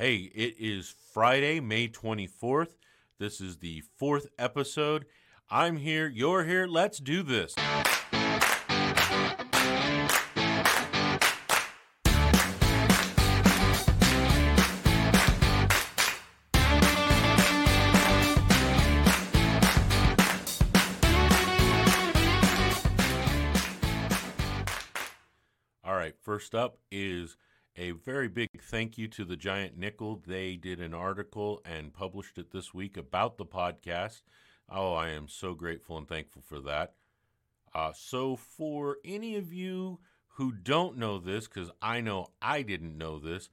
Hey, it is Friday, May 24th. This is the fourth episode. I'm here, you're here, let's do this. All right, first up is a very big thank you to the Giant Nickel. They did an article and published it this week about the podcast. Oh, I am so grateful and thankful for that. Uh, so, for any of you who don't know this, because I know I didn't know this,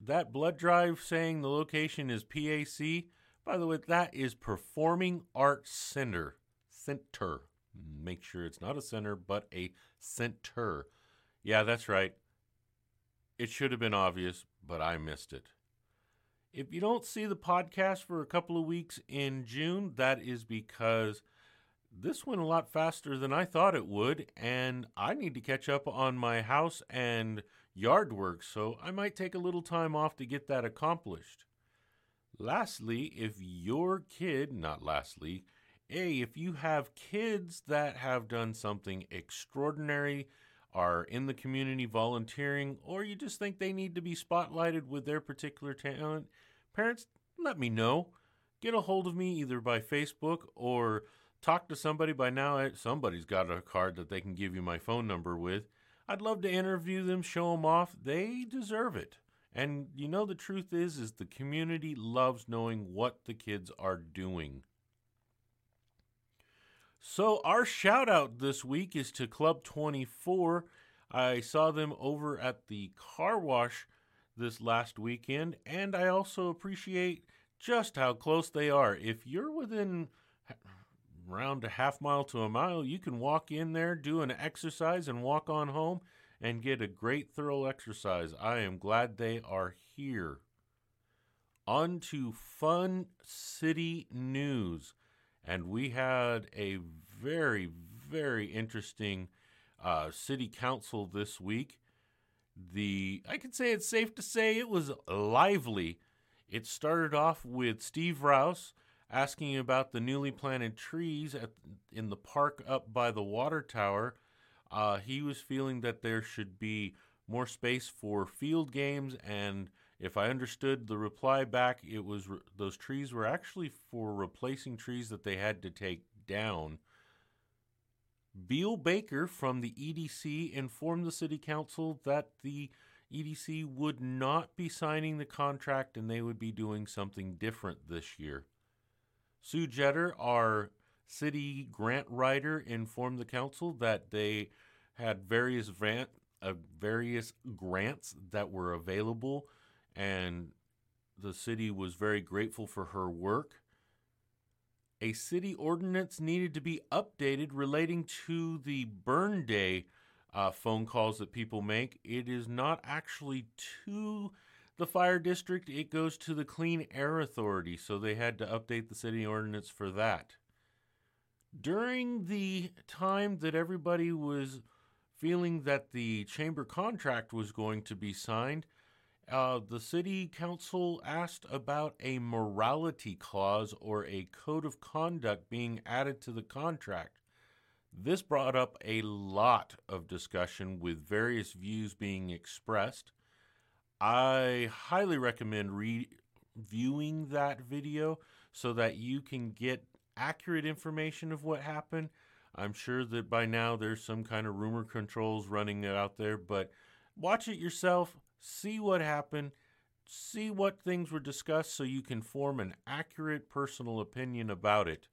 that blood drive saying the location is PAC, by the way, that is Performing Arts Center. Center. Make sure it's not a center, but a center. Yeah, that's right. It should have been obvious, but I missed it. If you don't see the podcast for a couple of weeks in June, that is because this went a lot faster than I thought it would, and I need to catch up on my house and yard work, so I might take a little time off to get that accomplished. Lastly, if your kid, not lastly, A, if you have kids that have done something extraordinary, are in the community volunteering, or you just think they need to be spotlighted with their particular talent, parents, let me know. Get a hold of me either by Facebook or talk to somebody by now. Somebody's got a card that they can give you my phone number with. I'd love to interview them, show them off. They deserve it. And you know the truth is is the community loves knowing what the kids are doing. So our shout out this week is to Club 24. I saw them over at the car wash this last weekend and I also appreciate just how close they are. If you're within around a half mile to a mile, you can walk in there, do an exercise and walk on home and get a great thorough exercise. I am glad they are here. On to fun city news. And we had a very, very interesting uh, city council this week. The I can say it's safe to say it was lively. It started off with Steve Rouse asking about the newly planted trees at, in the park up by the water tower. Uh, he was feeling that there should be more space for field games, and if I understood the reply back, it was re- those trees were actually for replacing trees that they had to take down. Beal Baker from the EDC informed the City Council that the EDC would not be signing the contract and they would be doing something different this year. Sue Jetter, our city grant writer, informed the council that they had various van- uh, various grants that were available, and the city was very grateful for her work. A city ordinance needed to be updated relating to the burn day uh, phone calls that people make. It is not actually to the fire district, it goes to the Clean Air Authority, so they had to update the city ordinance for that. During the time that everybody was feeling that the chamber contract was going to be signed, uh, the city council asked about a morality clause or a code of conduct being added to the contract. This brought up a lot of discussion with various views being expressed. I highly recommend reviewing that video so that you can get accurate information of what happened. I'm sure that by now there's some kind of rumor controls running out there, but watch it yourself, see what happened, see what things were discussed so you can form an accurate personal opinion about it.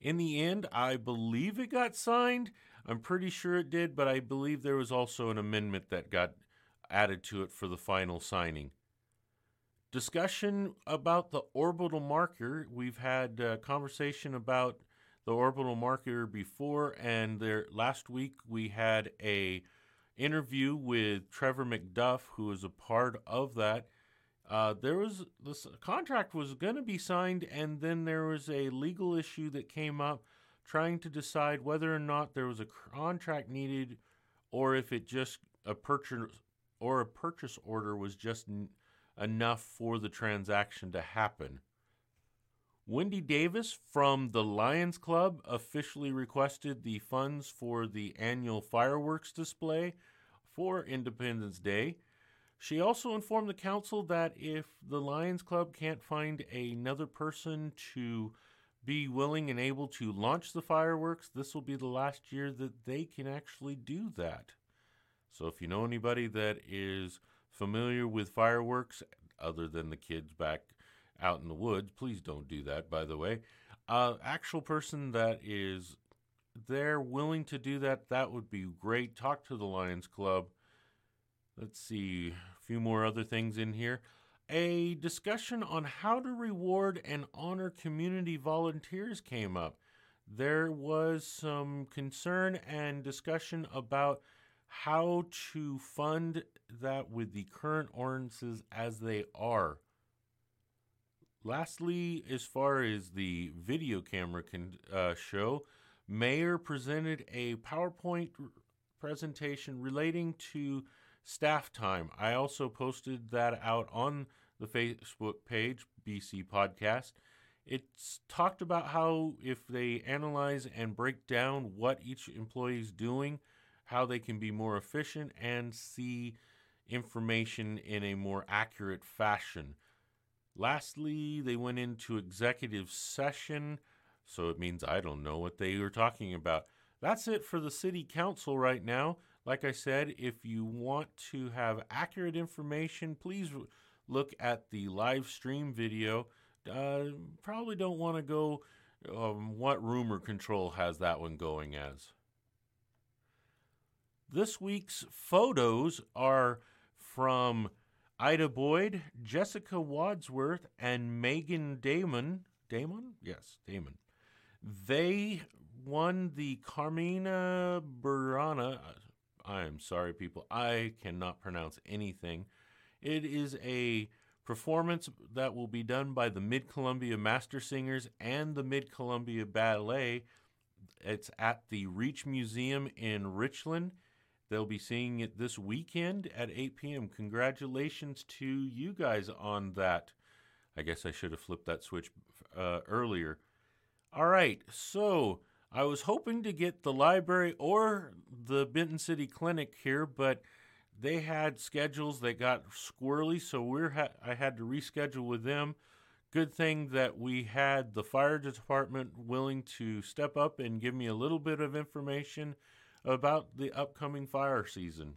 In the end, I believe it got signed. I'm pretty sure it did, but I believe there was also an amendment that got added to it for the final signing. Discussion about the orbital marker. We've had a conversation about the orbital marker before, and there last week we had a interview with Trevor McDuff, who was a part of that. Uh, there was this contract was going to be signed, and then there was a legal issue that came up, trying to decide whether or not there was a contract needed, or if it just a purchase or a purchase order was just enough for the transaction to happen. Wendy Davis from the Lions Club officially requested the funds for the annual fireworks display for Independence Day. She also informed the council that if the Lions Club can't find another person to be willing and able to launch the fireworks, this will be the last year that they can actually do that. So if you know anybody that is familiar with fireworks, other than the kids back out in the woods, please don't do that, by the way. Uh, actual person that is there willing to do that, that would be great. Talk to the Lions Club. Let's see, a few more other things in here. A discussion on how to reward and honor community volunteers came up. There was some concern and discussion about how to fund that with the current ordinances as they are. Lastly, as far as the video camera can uh, show, Mayor presented a PowerPoint presentation relating to staff time. I also posted that out on the Facebook page, BC Podcast. It's talked about how if they analyze and break down what each employee is doing, how they can be more efficient and see information in a more accurate fashion. Lastly, they went into executive session, so it means I don't know what they were talking about. That's it for the city council right now. Like I said, if you want to have accurate information, please look at the live stream video. Uh, probably don't want to go um, what rumor control has that one going as. This week's photos are from Ida Boyd, Jessica Wadsworth, and Megan Damon. Damon? Yes, Damon. They won the Carmina Burana. Uh, I am sorry, people. I cannot pronounce anything. It is a performance that will be done by the Mid Columbia Master Singers and the Mid Columbia Ballet. It's at the Reach Museum in Richland. They'll be seeing it this weekend at 8 p.m. Congratulations to you guys on that. I guess I should have flipped that switch uh, earlier. All right, so I was hoping to get the library or the Benton City Clinic here, but they had schedules that got squirrely, so we're ha- I had to reschedule with them. Good thing that we had the fire department willing to step up and give me a little bit of information about the upcoming fire season.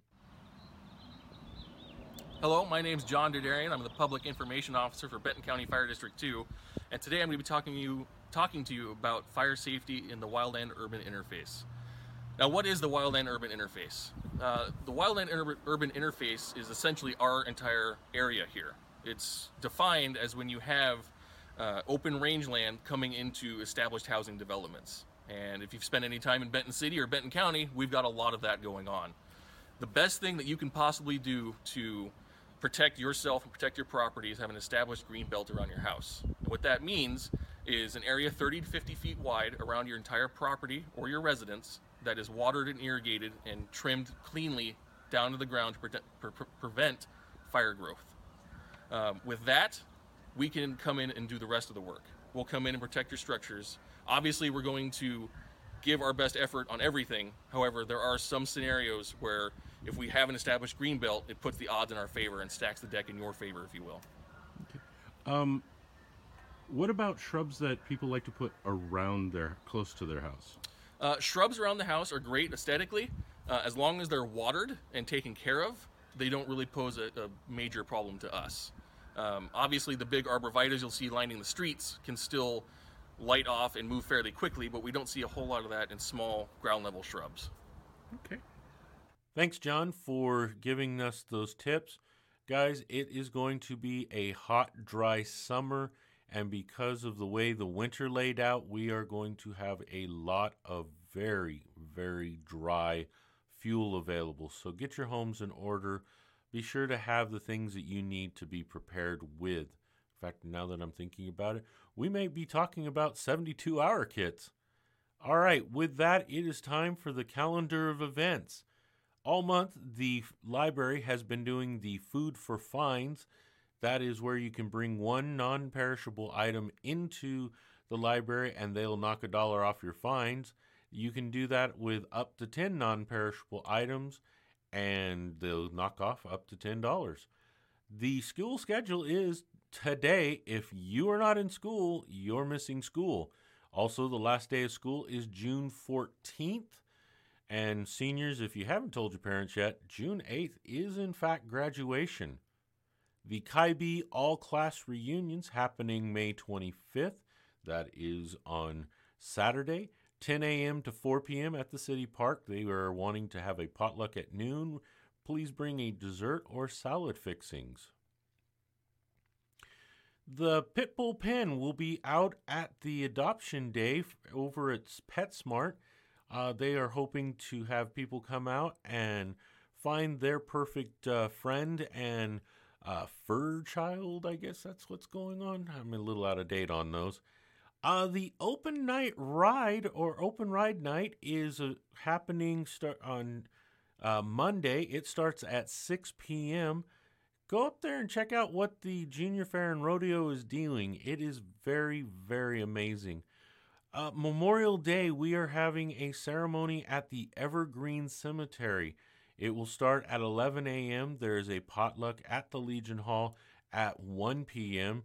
Hello, my name is John Derderian. I'm the Public Information Officer for Benton County Fire District 2, and today I'm going to be talking to you, talking to you about fire safety in the wildland urban interface. Now, what is the wildland urban interface? Uh, the wildland urban interface is essentially our entire area here. It's defined as when you have uh, open rangeland coming into established housing developments. And if you've spent any time in Benton City or Benton County, we've got a lot of that going on. The best thing that you can possibly do to protect yourself and protect your property is have an established green belt around your house. And what that means is an area 30 to 50 feet wide around your entire property or your residence that is watered and irrigated and trimmed cleanly down to the ground to pre- pre- prevent fire growth. Um, with that, we can come in and do the rest of the work. We'll come in and protect your structures Obviously, we're going to give our best effort on everything. However, there are some scenarios where if we have an established green belt, it puts the odds in our favor and stacks the deck in your favor, if you will. Okay. Um, what about shrubs that people like to put around their close to their house? Uh, shrubs around the house are great aesthetically, uh, as long as they're watered and taken care of. They don't really pose a, a major problem to us. Um, obviously, the big arborvitaes you'll see lining the streets can still light off and move fairly quickly, but we don't see a whole lot of that in small ground level shrubs. Okay. Thanks, John, for giving us those tips. Guys, it is going to be a hot, dry summer, and because of the way the winter laid out, we are going to have a lot of very, very dry fuel available. So get your homes in order. Be sure to have the things that you need to be prepared with. In fact, now that I'm thinking about it, we may be talking about 72 hour kits. All right, with that, it is time for the calendar of events. All month, the library has been doing the Food for Fines. That is where you can bring one non perishable item into the library and they'll knock a dollar off your fines. You can do that with up to 10 non perishable items and they'll knock off up to $10. The school schedule is today. If you are not in school, you're missing school. Also, the last day of school is June 14th. And seniors, if you haven't told your parents yet, June 8th is in fact graduation. The Ki-Be All Class Reunions happening May 25th. That is on Saturday, 10 a.m. to 4 p.m. at the city park. They are wanting to have a potluck at noon. Please bring a dessert or salad fixings. The Pitbull Pen will be out at the adoption day over at PetSmart. Uh, they are hoping to have people come out and find their perfect uh, friend and uh, fur child. I guess that's what's going on. I'm a little out of date on those. Uh, the open night ride or open ride night is uh, happening start on uh, Monday. It starts at 6 p.m. Go up there and check out what the Junior Fair and Rodeo is dealing. It is very, very amazing. Uh, Memorial Day, we are having a ceremony at the Evergreen Cemetery. It will start at 11 a.m. There is a potluck at the Legion Hall at 1 p.m.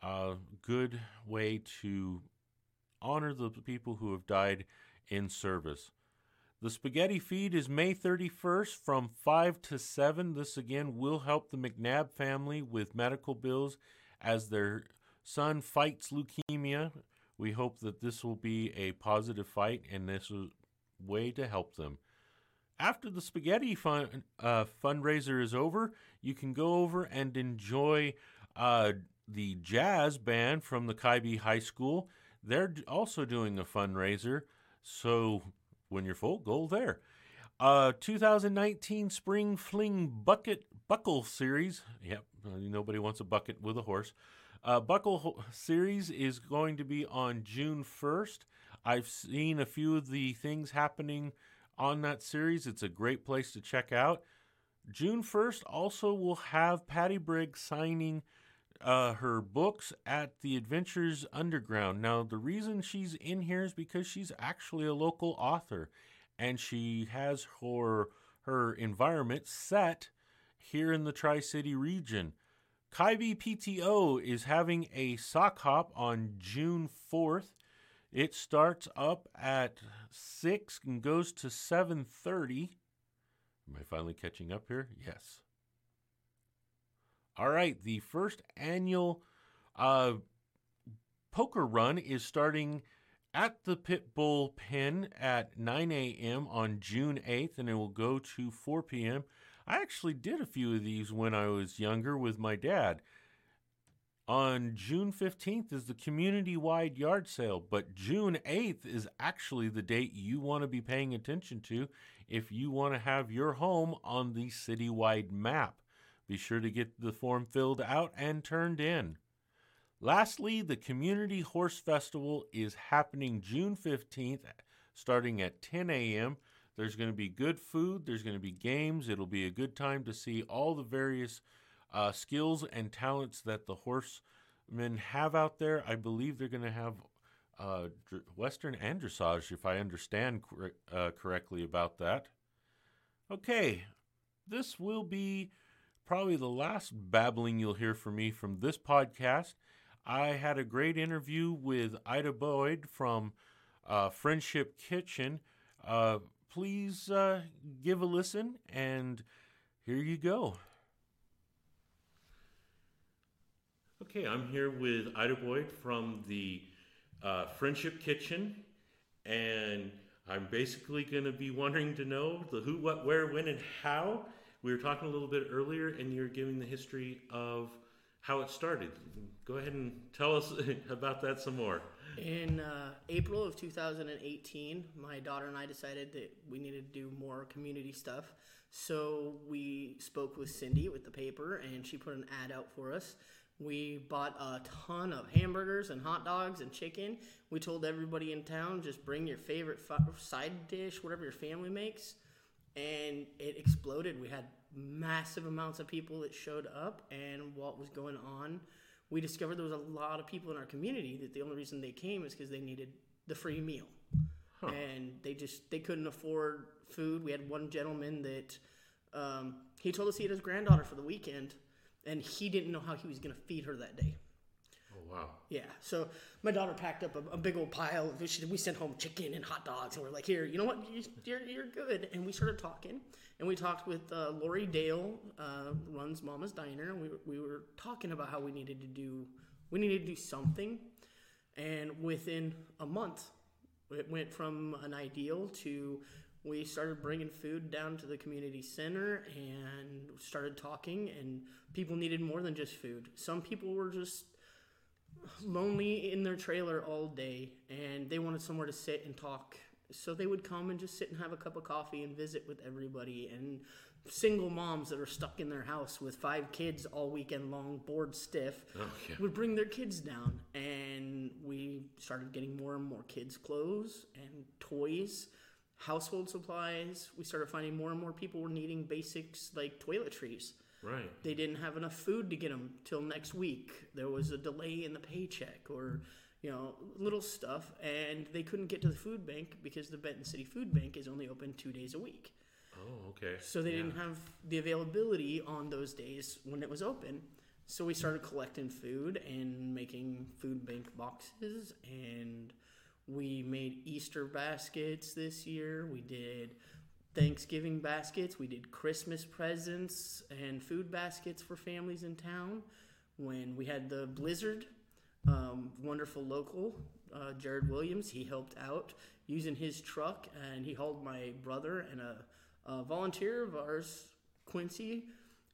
A good way to honor the people who have died in service. The spaghetti feed is May 31st from 5 to 7. This again will help the McNabb family with medical bills as their son fights leukemia. We hope that this will be a positive fight and this is a way to help them. After the spaghetti fun, uh, fundraiser is over, you can go over and enjoy uh, the jazz band from the Ki-Be High School. They're also doing a fundraiser, so when you're full, go there. Uh, 2019 Spring Fling Bucket Buckle Series. Yep, nobody wants a bucket with a horse. Uh, Buckle Series is going to be on June 1st. I've seen a few of the things happening on that series. It's a great place to check out. June 1st also will have Patty Briggs signing uh, her books at the Adventures Underground. Now, the reason she's in here is because she's actually a local author and she has her, her environment set here in the Tri City region. Ki-Be PTO is having a sock hop on June 4th. It starts up at 6 and goes to 7:30. Am I finally catching up here? Yes. All right, the first annual uh, poker run is starting at the Pitbull Pen at 9 a.m. on June 8th, and it will go to 4 p.m. I actually did a few of these when I was younger with my dad. On June 15th is the community wide yard sale, but June 8th is actually the date you want to be paying attention to if you want to have your home on the citywide map. Be sure to get the form filled out and turned in. Lastly, the Community Horse Festival is happening June 15th, starting at 10 a.m. There's going to be good food, there's going to be games. It'll be a good time to see all the various uh, skills and talents that the horsemen have out there. I believe they're going to have uh, Western and dressage, if I understand cor- uh, correctly about that. Okay, this will be probably the last babbling you'll hear from me from this podcast. I had a great interview with Ida Boyd from uh, Friendship Kitchen. Uh, please uh, give a listen, and here you go. Okay, I'm here with Ida Boyd from the uh, Friendship Kitchen, and I'm basically going to be wanting to know the who, what, where, when, and how we were talking a little bit earlier, and you're giving the history of how it started. Go ahead and tell us about that some more. In uh, April of 2018, my daughter and I decided that we needed to do more community stuff. So we spoke with Cindy with the paper, and she put an ad out for us. We bought a ton of hamburgers and hot dogs and chicken. We told everybody in town just bring your favorite side dish, whatever your family makes and it exploded. We had massive amounts of people that showed up and what was going on. We discovered there was a lot of people in our community that the only reason they came is because they needed the free meal. And they just they couldn't afford food. We had one gentleman that um, he told us he had his granddaughter for the weekend, and he didn't know how he was going to feed her that day. Wow. Yeah. So my daughter packed up a, a big old pile. Of, she- we sent home chicken and hot dogs, and we're like, "Here, you know what? You- You're, you're good." And we started talking, and we talked with uh, Lori Dale, uh, runs Mama's Diner, and we we were talking about how we needed to do we needed to do something. And within a month, it went from an ideal to we started bringing food down to the community center and started talking and people needed more than just food some people were just lonely in their trailer all day and they wanted somewhere to sit and talk. So they would come and just sit and have a cup of coffee and visit with everybody. And single moms that are stuck in their house with five kids all weekend long, bored stiff, Oh, yeah. would bring their kids down. And we started getting more and more kids' clothes and toys, household supplies. We started finding more and more people were needing basics like toiletries Right. they didn't have enough food to get them till next week. There was a delay in the paycheck or, you know, little stuff. And they couldn't get to the food bank because the Benton City Food Bank is only open two days a week. Oh, okay. So they Yeah. didn't have the availability on those days when it was open. So we started collecting food and making food bank boxes and we made Easter baskets this year. We did Thanksgiving baskets. We did Christmas presents and food baskets for families in town. When we had the blizzard, um, wonderful local, uh, Jared Williams, he helped out using his truck and he hauled my brother and a, a volunteer of ours, Quincy.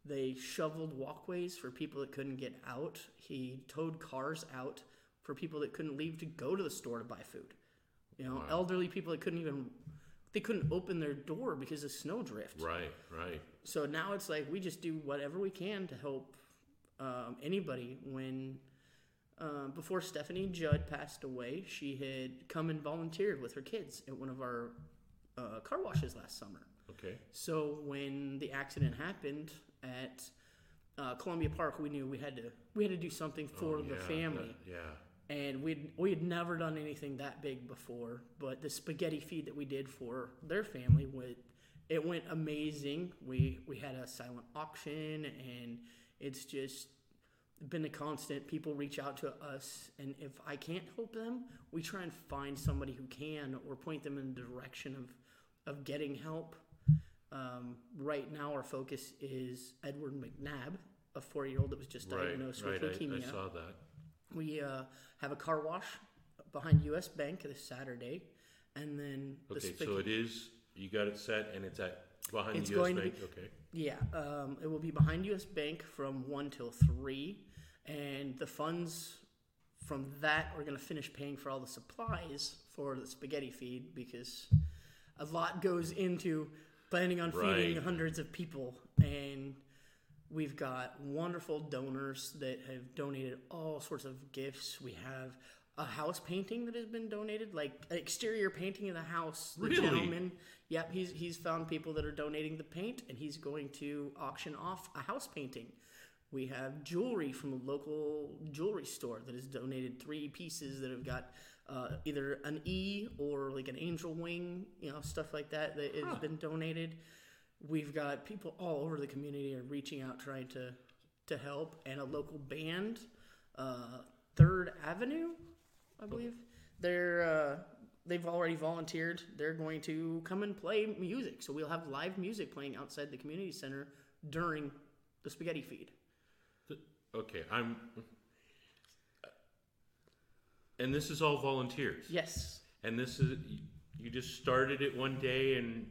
They shoveled walkways for people that couldn't get out. He towed cars out for people that couldn't leave to go to the store to buy food. You know, elderly people that couldn't even they couldn't open their door because of snowdrift. Right. Right. So now it's like we just do whatever we can to help um, anybody. When um, before Stephanie Judd passed away, she had come and volunteered with her kids at one of our uh, car washes last summer. Okay. So when the accident happened at uh, Columbia Park, we knew we had to we had to do something for Oh, the family that- yeah. And we we had never done anything that big before. But the spaghetti feed that we did for their family went it went amazing. We we had a silent auction, and it's just been a constant. People reach out to us, and if I can't help them, we try and find somebody who can, or point them in the direction of of getting help. Um, right now, our focus is Edward McNabb, a four-year-old that was just diagnosed Right. with I, leukemia. I saw that. We uh, have a car wash behind U.S. Bank this Saturday, and then the Okay. So it is. You got it set, and it's at behind It's U.S. going to Bank. be- okay. yeah, um, it will be behind U.S. Bank from one till three, and the funds from that are going to finish paying for all the supplies for the spaghetti feed because a lot goes into planning on feeding Right. hundreds of people and we've got wonderful donors that have donated all sorts of gifts we have a house painting that has been donated like an exterior painting of the house the Really? gentleman yep he's he's found people that are donating the paint and he's going to auction off a house painting we have jewelry from a local jewelry store that has donated three pieces that have got uh, either an E or like an angel wing, you know, stuff like that that has been donated. We've got people all over the community are reaching out trying to to help, and a local band, uh, Third Avenue, I believe, they're uh, they've already volunteered. They're going to come and play music, so we'll have live music playing outside the community center during the spaghetti feed. Okay. I'm. And this is all volunteers. Yes. And this is you just started it one day, and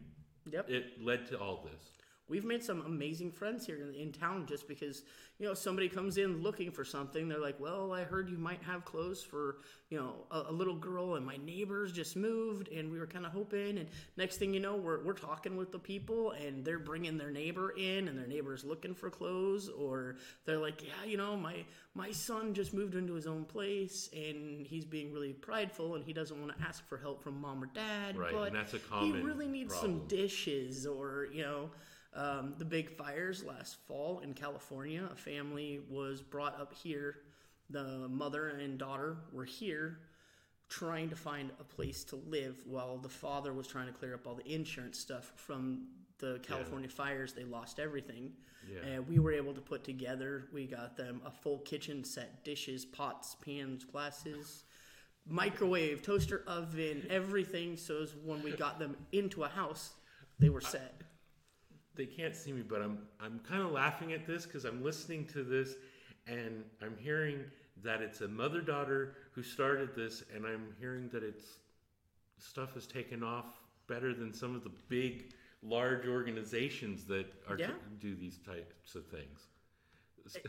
Yep. it led to all this. We've made some amazing friends here in, in town just because, you know, somebody comes in looking for something. They're like, well, I heard you might have clothes for, you know, a, a little girl and my neighbors just moved and we were kind of hoping. And next thing you know, we're, we're talking with the people and they're bringing their neighbor in and their neighbor's looking for clothes or they're like, yeah, you know, my, my son just moved into his own place and he's being really prideful and he doesn't want to ask for help from mom or dad. Right, and that's a common He really needs problem. some dishes or, you know, Um, the big fires last fall in California, a family was brought up here. The mother and daughter were here trying to find a place to live while the father was trying to clear up all the insurance stuff from the California fires. They lost everything. Yeah. And we were able to put together, we got them a full kitchen set dishes, pots, pans, glasses, microwave, toaster oven, everything. So when we got them into a house, they were set. They can't see me, but I'm I'm kind of laughing at this because I'm listening to this, and I'm hearing that it's a mother daughter who started this, and I'm hearing that it's stuff has taken off better than some of the big, large organizations that are Yeah. do these types of things.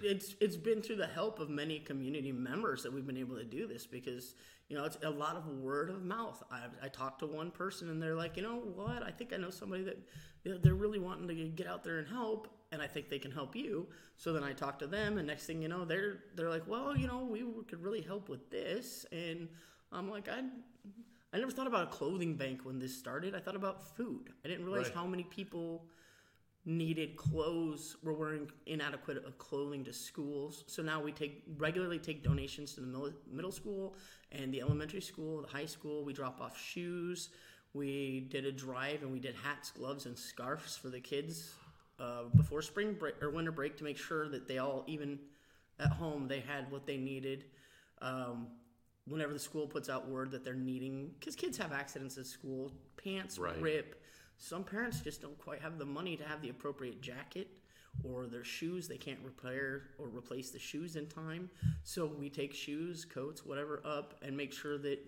It's it's been through the help of many community members that we've been able to do this because you know it's a lot of word of mouth. I, I talked to one person and they're like, you know what? I think I know somebody that you know, they're really wanting to get out there and help, and I think they can help you. So then I talked to them, and next thing you know, they're they're like, well, you know, we could really help with this, and I'm like, I. I never thought about a clothing bank when this started. I thought about food. I didn't realize Right. how many people needed clothes were wearing inadequate of clothing to schools. So now we take regularly take donations to the middle, middle school and the elementary school the high school. We drop off shoes. We did a drive and we did hats gloves and scarves for the kids uh, before spring break or winter break to make sure that they all even at home they had what they needed. Um, whenever the school puts out word that they're needing because kids have accidents at school pants Right. rip some parents just don't quite have the money to have the appropriate jacket or their shoes they can't repair or replace the shoes in time so we take shoes coats whatever up and make sure that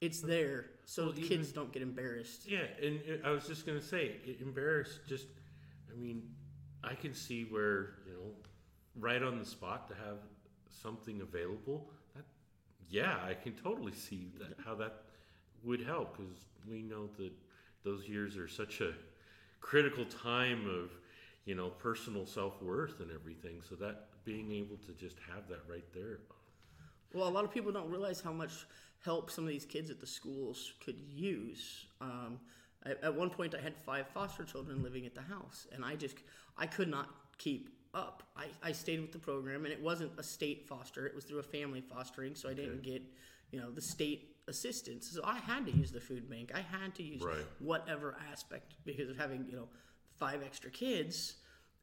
it's there so Well, the even- kids don't get embarrassed Yeah, and I was just gonna say, embarrassed. Just, I mean, I can see where you know, right on the spot to have something available. That, yeah, I can totally see that how that would help because we know that those years are such a critical time of you know personal self worth and everything. So that being able to just have that right there. Well, a lot of people don't realize how much help some of these kids at the schools could use. Um, at, at one point, I had five foster children living at the house, and I just I could not keep up. I, I stayed with the program, and it wasn't a state foster; it was through a family fostering, so I didn't get you know the state assistance. So I had to use the food bank. I had to use Right. whatever aspect because of having you know five extra kids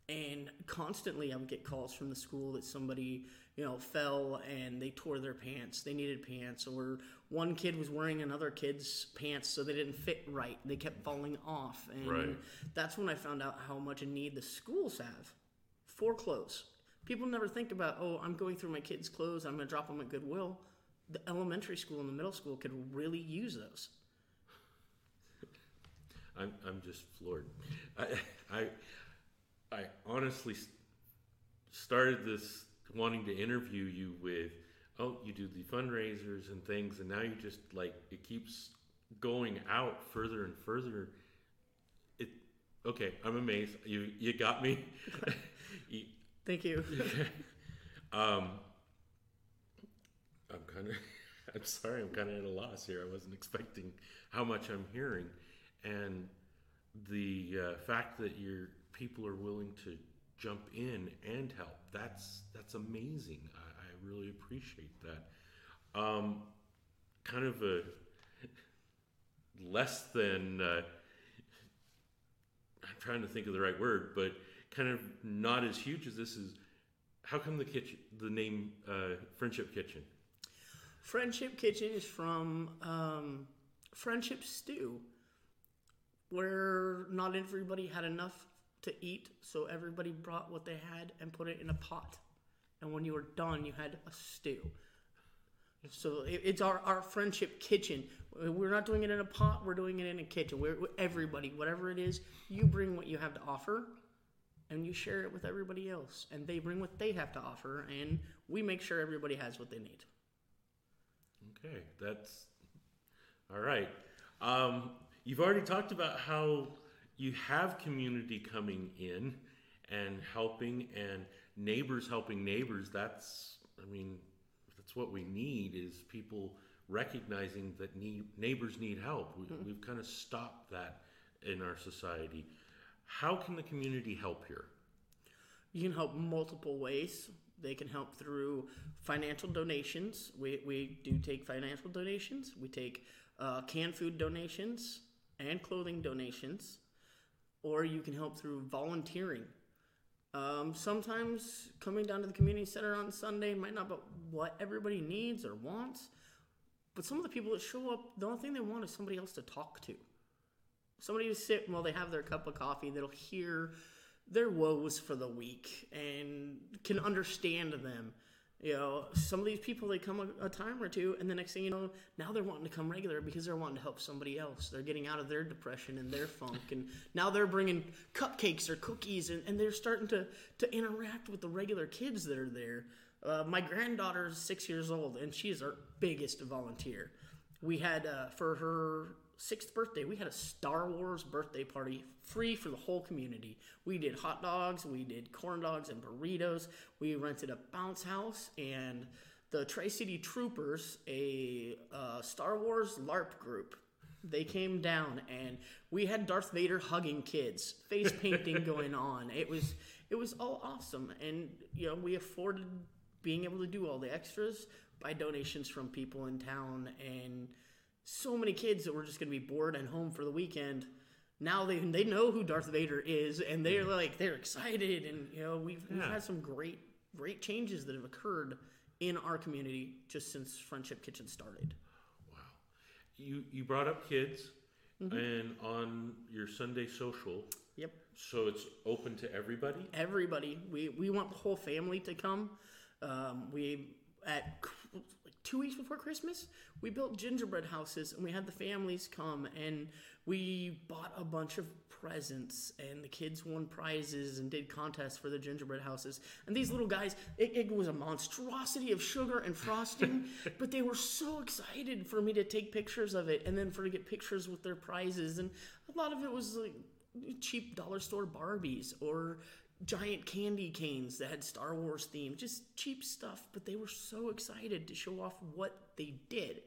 and constantly I would get calls from the school that somebody you know fell and they tore their pants they needed pants or one kid was wearing another kid's pants so they didn't fit right they kept falling off and Right. that's when I found out how much a need the schools have for clothes people never think about oh I'm going through my kids clothes I'm going to drop them at Goodwill the elementary school and the middle school could really use those I'm, I'm just floored. I, I, I honestly started this wanting to interview you with, oh, you do the fundraisers and things, and now you just like it keeps going out further and further. It, okay, I'm amazed. You, you got me. Thank you um, I'm I'm sorry, I'm kind of at a loss here. I wasn't expecting how much I'm hearing, and the uh, fact that your people are willing to jump in and help. That's that's amazing. I, I really appreciate that. Um, kind of a less than. Uh, I'm trying to think of the right word, but kind of not as huge as this is. How come the kitchen, the name uh, Friendship Kitchen? Friendship Kitchen is from um, Friendship Stew, where not everybody had enough to eat, so everybody brought what they had and put it in a pot. And when you were done, you had a stew. So it, it's our, our friendship kitchen. We're not doing it in a pot. We're doing it in a kitchen. Everybody, whatever it is, you bring what you have to offer, and you share it with everybody else. And they bring what they have to offer, and we make sure everybody has what they need. Okay, that's all right. Um, you've already talked about how you have community coming in and helping, and neighbors helping neighbors. That's, I mean, that's what we need is people recognizing that need, neighbors need help. We, We've kind of stopped that in our society. How can the community help here? You can help multiple ways. They can help through financial donations. We, we do take financial donations. We take uh, canned food donations and clothing donations. Or you can help through volunteering. Um, sometimes coming down to the community center on Sunday might not be what everybody needs or wants, but some of the people that show up, the only thing they want is somebody else to talk to. Somebody to sit while they have their cup of coffee that'll hear their woes for the week and can understand them. You know, some of these people they come a, a, time or two, and the next thing you know, now they're wanting to come regular because they're wanting to help somebody else. They're getting out of their depression and their funk, and now they're bringing cupcakes or cookies, and, and they're starting to to interact with the regular kids that are there. Uh, my granddaughter is six years old, and she is our biggest volunteer. We had uh, for her sixth birthday, we had a Star Wars birthday party free for the whole community. We did hot dogs, we did corn dogs and burritos. We rented a bounce house and the Tri City Troopers, a uh, Star Wars LARP group. They came down and we had Darth Vader hugging kids, face painting going on. It was it was all awesome, and you know we afforded being able to do all the extras by donations from people in town and so many kids that were just going to be bored and home for the weekend. Now they they know who Darth Vader is, and they're like they're excited, and you know we've, we've had some great great changes that have occurred in our community just since Friendship Kitchen started. Wow, you you brought up kids, mm-hmm. and on your Sunday social. Yep. So it's open to everybody. Everybody. We we want the whole family to come. Um, we at two weeks before Christmas, we built gingerbread houses and we had the families come and we bought a bunch of presents and the kids won prizes and did contests for the gingerbread houses. And these little guys, it, it was a monstrosity of sugar and frosting, but they were so excited for me to take pictures of it and then for to get pictures with their prizes. And a lot of it was like cheap dollar store Barbies or giant candy canes that had Star Wars theme, just cheap stuff, but they were so excited to show off what they did.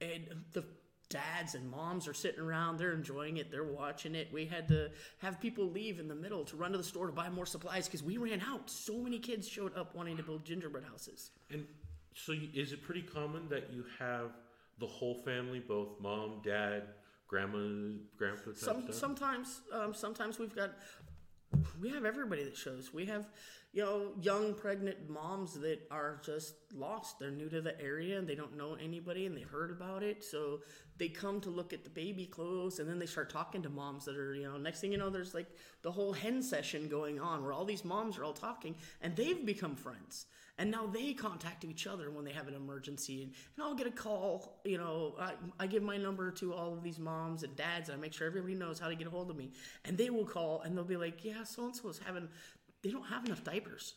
And the dads and moms are sitting around, they're enjoying it, they're watching it. We had to have people leave in the middle to run to the store to buy more supplies because we ran out. So many kids showed up wanting to build gingerbread houses. And so, is it pretty common that you have the whole family, both mom, dad, grandma, grandpa? Some, sometimes, um, sometimes we've got we have everybody that shows. We have, you know, young pregnant moms that are just lost. They're new to the area and they don't know anybody and they've heard about it. So they come to look at the baby clothes and then they start talking to moms that are, you know, next thing you know, there's like the whole hen session going on where all these moms are all talking and they've become friends. And now they contact each other when they have an emergency. And, and I'll get a call, you know, I, I, give my number to all of these moms and dads, and I make sure everybody knows how to get a hold of me. And they will call and they'll be like, yeah, so and so is having, they don't have enough diapers.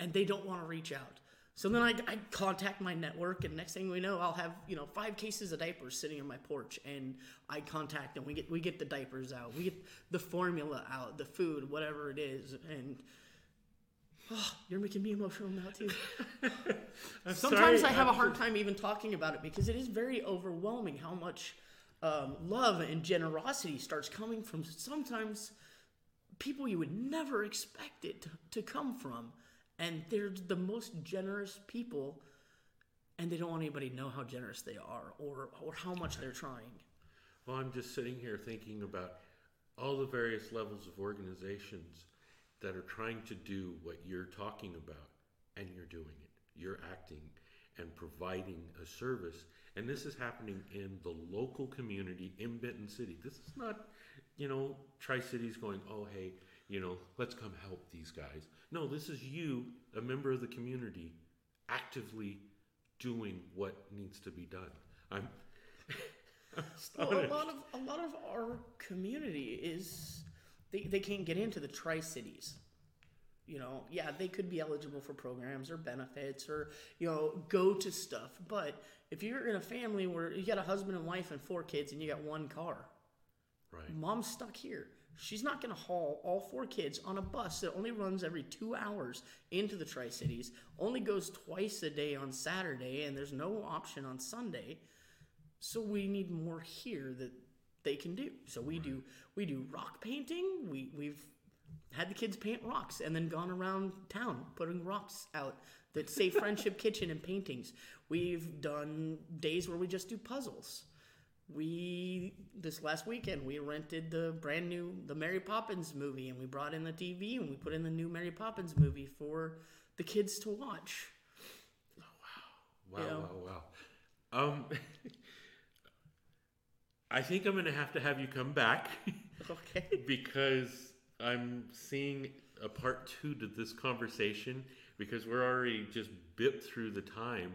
And they don't want to reach out. So then I, I, contact my network, and next thing we know, I'll have you know five cases of diapers sitting on my porch, and I contact them. We get we get the diapers out, we get the formula out, the food, whatever it is, and Oh, you're making me emotional now too. Sometimes sorry, I have I'm a hard time even talking about it because it is very overwhelming how much um, love and generosity starts coming from sometimes people you would never expect it to, to come from, and they're the most generous people, and they don't want anybody to know how generous they are or or how much they're trying. Well, I'm just sitting here thinking about all the various levels of organizations that are trying to do what you're talking about, and you're doing it. You're acting and providing a service. And this is happening in the local community in Benton City. This is not, you know, Tri Cities going, oh, hey, you know, let's come help these guys. No, this is you, a member of the community, actively doing what needs to be done. I'm. well, a lot of a lot of our community is they, they can't get into the Tri Cities. You know, yeah, they could be eligible for programs or benefits or, you know, go to stuff. But if you're in a family where you got a husband and wife and four kids and you got one car, right. mom's stuck here. She's not going to haul all four kids on a bus that only runs every two hours into the Tri Cities, only goes twice a day on Saturday, and there's no option on Sunday. So we need more here that they can do. So we do we do rock painting. We we've had the kids paint rocks and then gone around town putting rocks out that say Friendship Kitchen and paintings. We've done days where we just do puzzles. We this last weekend we rented the brand new the Mary Poppins movie and we brought in the TV and we put in the new Mary Poppins movie for the kids to watch. Wow, Yeah. wow, wow. Um, I think I'm going to have to have you come back Okay. because I'm seeing a part two to this conversation because we're already just bit through the time.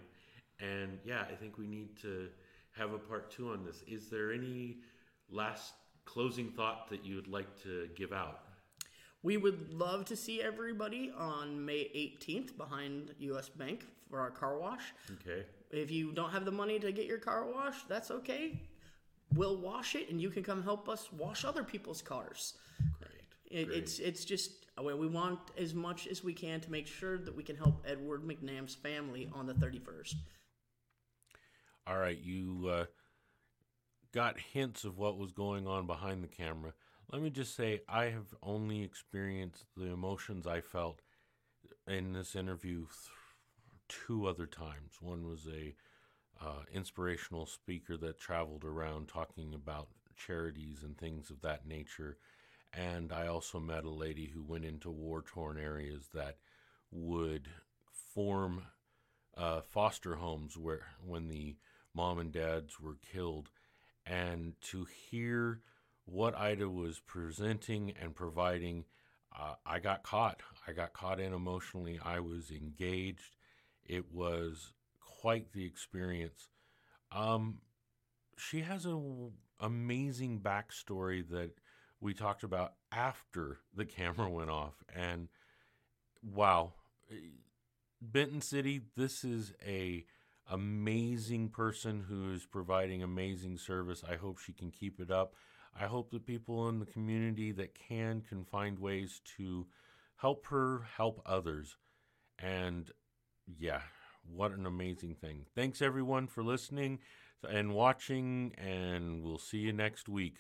And yeah, I think we need to have a part two on this. Is there any last closing thought that you would like to give out? We would love to see everybody on May 18th behind US Bank for our car wash. Okay. If you don't have the money to get your car washed, that's okay. We'll wash it and you can come help us wash other people's cars. Great. It, great. it's it's just well, we want as much as we can to make sure that we can help Edward McNam's family on the 31st. All right, you uh, got hints of what was going on behind the camera. Let me just say, I have only experienced the emotions I felt in this interview th- two other times. One was a uh, inspirational speaker that traveled around talking about charities and things of that nature, and I also met a lady who went into war torn areas that would form uh, foster homes where when the mom and dads were killed, and to hear what Ida was presenting and providing, uh, I got caught. I got caught in emotionally. I was engaged. It was quite the experience. Um, she has an amazing backstory that we talked about after the camera went off, and wow, Benton City, this is a amazing person who is providing amazing service. I hope she can keep it up. I hope the people in the community that can can find ways to help her help others. And yeah, what an amazing thing. Thanks everyone for listening and watching and we'll see you next week.